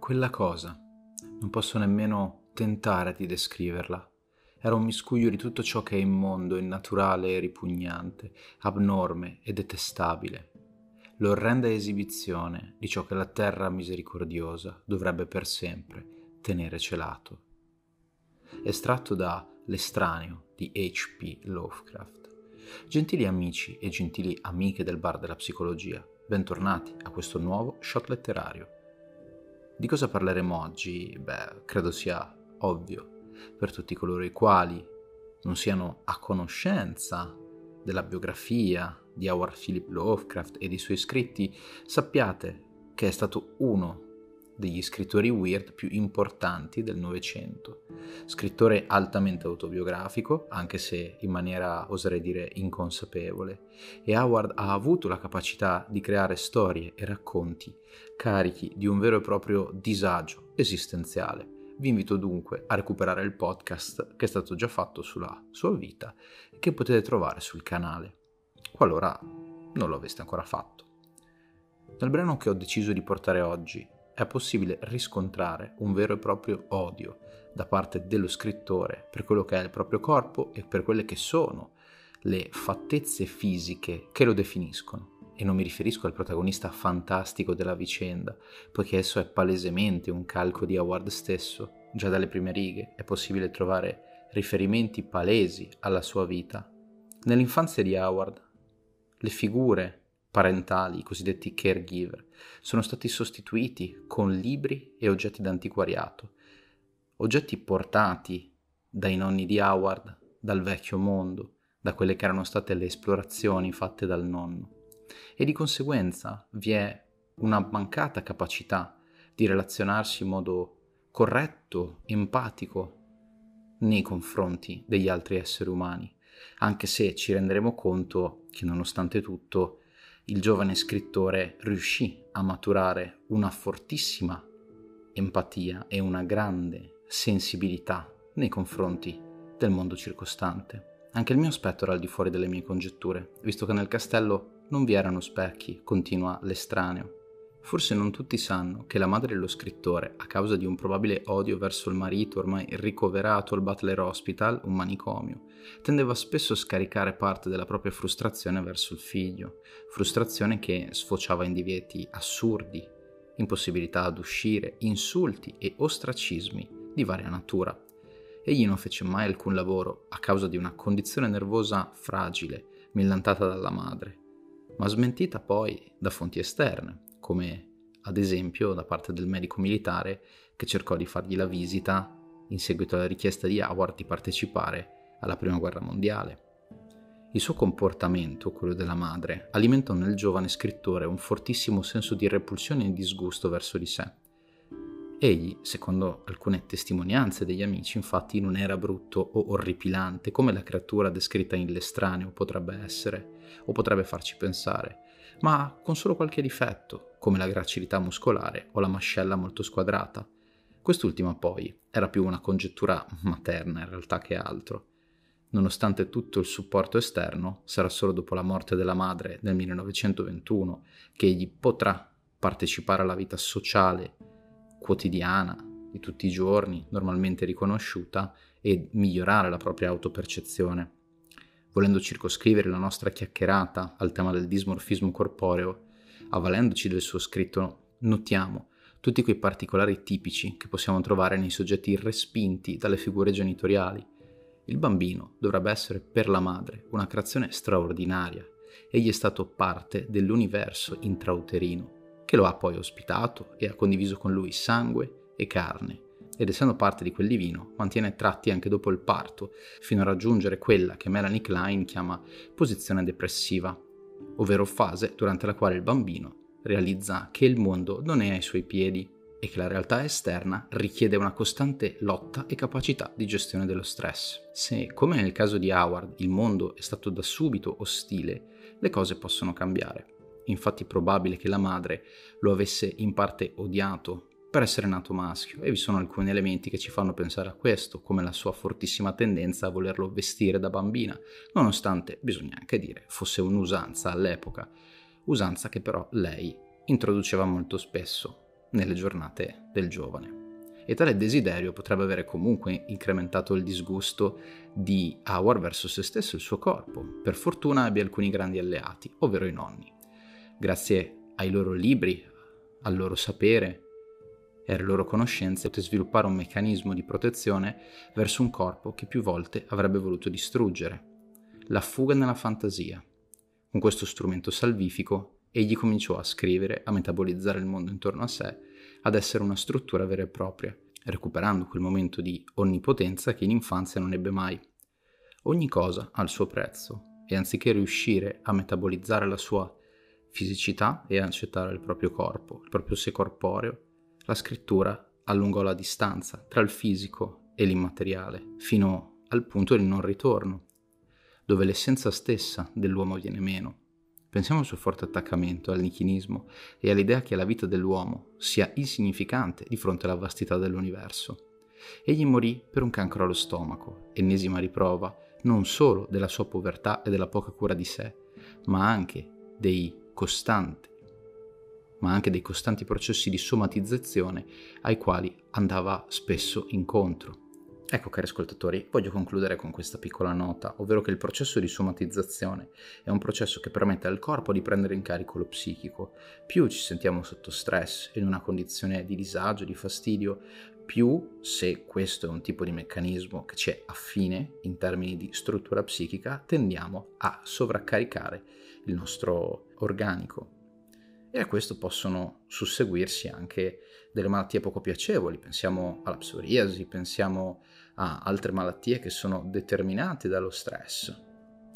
Quella cosa, non posso nemmeno tentare di descriverla. Era un miscuglio di tutto ciò che è immondo, innaturale e ripugnante, abnorme e detestabile. L'orrenda esibizione di ciò che la terra misericordiosa dovrebbe per sempre tenere celato. Estratto da L'estraneo di H.P. Lovecraft. Gentili amici e gentili amiche del bar della psicologia, bentornati a questo nuovo shot letterario. Di cosa parleremo oggi? Beh, credo sia ovvio per tutti coloro i quali non siano a conoscenza della biografia di Howard Philip Lovecraft e dei suoi scritti, sappiate che è stato uno degli scrittori weird più importanti del Novecento. Scrittore altamente autobiografico, anche se in maniera, oserei dire, inconsapevole, e Howard ha avuto la capacità di creare storie e racconti carichi di un vero e proprio disagio esistenziale. Vi invito dunque a recuperare il podcast che è stato già fatto sulla sua vita e che potete trovare sul canale, qualora non lo aveste ancora fatto. Nel brano che ho deciso di portare oggi è possibile riscontrare un vero e proprio odio da parte dello scrittore per quello che è il proprio corpo e per quelle che sono le fattezze fisiche che lo definiscono. E non mi riferisco al protagonista fantastico della vicenda, poiché esso è palesemente un calco di Howard stesso. Già dalle prime righe è possibile trovare riferimenti palesi alla sua vita. Nell'infanzia di Howard, le figure parentali, i cosiddetti caregiver, sono stati sostituiti con libri e oggetti d'antiquariato, oggetti portati dai nonni di Howard, dal vecchio mondo, da quelle che erano state le esplorazioni fatte dal nonno. E di conseguenza vi è una mancata capacità di relazionarsi in modo corretto, empatico nei confronti degli altri esseri umani, anche se ci renderemo conto che nonostante tutto il giovane scrittore riuscì a maturare una fortissima empatia e una grande sensibilità nei confronti del mondo circostante. Anche il mio aspetto era al di fuori delle mie congetture, visto che nel castello non vi erano specchi, continua l'estraneo. Forse non tutti sanno che la madre dello scrittore, a causa di un probabile odio verso il marito ormai ricoverato al Butler Hospital, un manicomio, tendeva spesso a scaricare parte della propria frustrazione verso il figlio, frustrazione che sfociava in divieti assurdi, impossibilità ad uscire, insulti e ostracismi di varia natura. Egli non fece mai alcun lavoro a causa di una condizione nervosa fragile, millantata dalla madre, ma smentita poi da fonti esterne, come ad esempio da parte del medico militare che cercò di fargli la visita in seguito alla richiesta di Howard di partecipare alla Prima Guerra Mondiale. Il suo comportamento, quello della madre, alimentò nel giovane scrittore un fortissimo senso di repulsione e disgusto verso di sé. Egli, secondo alcune testimonianze degli amici, infatti non era brutto o orripilante come la creatura descritta in L'estraneo potrebbe essere, o potrebbe farci pensare, ma con solo qualche difetto, come la gracilità muscolare o la mascella molto squadrata. Quest'ultima poi era più una congettura materna in realtà che altro. Nonostante tutto il supporto esterno, sarà solo dopo la morte della madre nel 1921 che egli potrà partecipare alla vita sociale, quotidiana, di tutti i giorni, normalmente riconosciuta, e migliorare la propria autopercezione volendo circoscrivere la nostra chiacchierata al tema del dismorfismo corporeo, avvalendoci del suo scritto, notiamo tutti quei particolari tipici che possiamo trovare nei soggetti respinti dalle figure genitoriali. Il bambino dovrebbe essere per la madre una creazione straordinaria. Egli è stato parte dell'universo intrauterino, che lo ha poi ospitato e ha condiviso con lui sangue e carne, ed essendo parte di quel divino, mantiene tratti anche dopo il parto, fino a raggiungere quella che Melanie Klein chiama posizione depressiva, ovvero fase durante la quale il bambino realizza che il mondo non è ai suoi piedi e che la realtà esterna richiede una costante lotta e capacità di gestione dello stress. Se, come nel caso di Howard, il mondo è stato da subito ostile, le cose possono cambiare. Infatti è probabile che la madre lo avesse in parte odiato per essere nato maschio e vi sono alcuni elementi che ci fanno pensare a questo, come la sua fortissima tendenza a volerlo vestire da bambina, nonostante, bisogna anche dire, fosse un'usanza all'epoca, usanza che però lei introduceva molto spesso nelle giornate del giovane. E tale desiderio potrebbe avere comunque incrementato il disgusto di Howard verso se stesso e il suo corpo. Per fortuna abbia alcuni grandi alleati, ovvero i nonni. Grazie ai loro libri, al loro sapere, e alle loro conoscenze poté sviluppare un meccanismo di protezione verso un corpo che più volte avrebbe voluto distruggere. La fuga nella fantasia. Con questo strumento salvifico egli cominciò a scrivere, a metabolizzare il mondo intorno a sé, ad essere una struttura vera e propria, recuperando quel momento di onnipotenza che in infanzia non ebbe mai. Ogni cosa ha il suo prezzo e anziché riuscire a metabolizzare la sua fisicità e accettare il proprio corpo, il proprio sé corporeo, la scrittura allungò la distanza tra il fisico e l'immateriale, fino al punto di non ritorno, dove l'essenza stessa dell'uomo viene meno. Pensiamo al suo forte attaccamento al nichilismo e all'idea che la vita dell'uomo sia insignificante di fronte alla vastità dell'universo. Egli morì per un cancro allo stomaco, ennesima riprova non solo della sua povertà e della poca cura di sé, ma anche dei costanti ma anche dei costanti processi di somatizzazione ai quali andava spesso incontro. Ecco cari ascoltatori, voglio concludere con questa piccola nota, ovvero che il processo di somatizzazione è un processo che permette al corpo di prendere in carico lo psichico. Più ci sentiamo sotto stress, in una condizione di disagio, di fastidio, più se questo è un tipo di meccanismo che ci è affine in termini di struttura psichica, tendiamo a sovraccaricare il nostro organico, e a questo possono susseguirsi anche delle malattie poco piacevoli, pensiamo alla psoriasi, pensiamo a altre malattie che sono determinate dallo stress.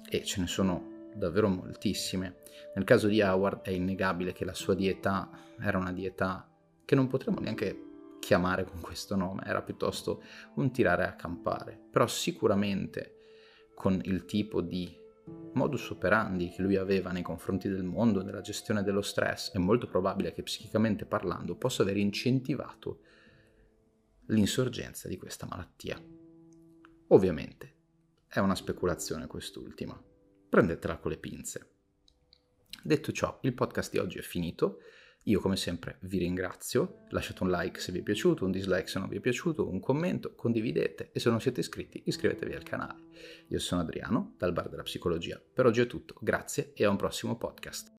E ce ne sono davvero moltissime. Nel caso di Howard è innegabile che la sua dieta era una dieta che non potremmo neanche chiamare con questo nome, era piuttosto un tirare a campare, però sicuramente con il tipo di modus operandi che lui aveva nei confronti del mondo, nella gestione dello stress, è molto probabile che psichicamente parlando possa aver incentivato l'insorgenza di questa malattia. Ovviamente è una speculazione quest'ultima, prendetela con le pinze. Detto ciò, il podcast di oggi è finito. Io come sempre vi ringrazio, lasciate un like se vi è piaciuto, un dislike se non vi è piaciuto, un commento, condividete e se non siete iscritti iscrivetevi al canale. Io sono Adriano dal Bar della Psicologia. Per oggi è tutto, grazie e a un prossimo podcast.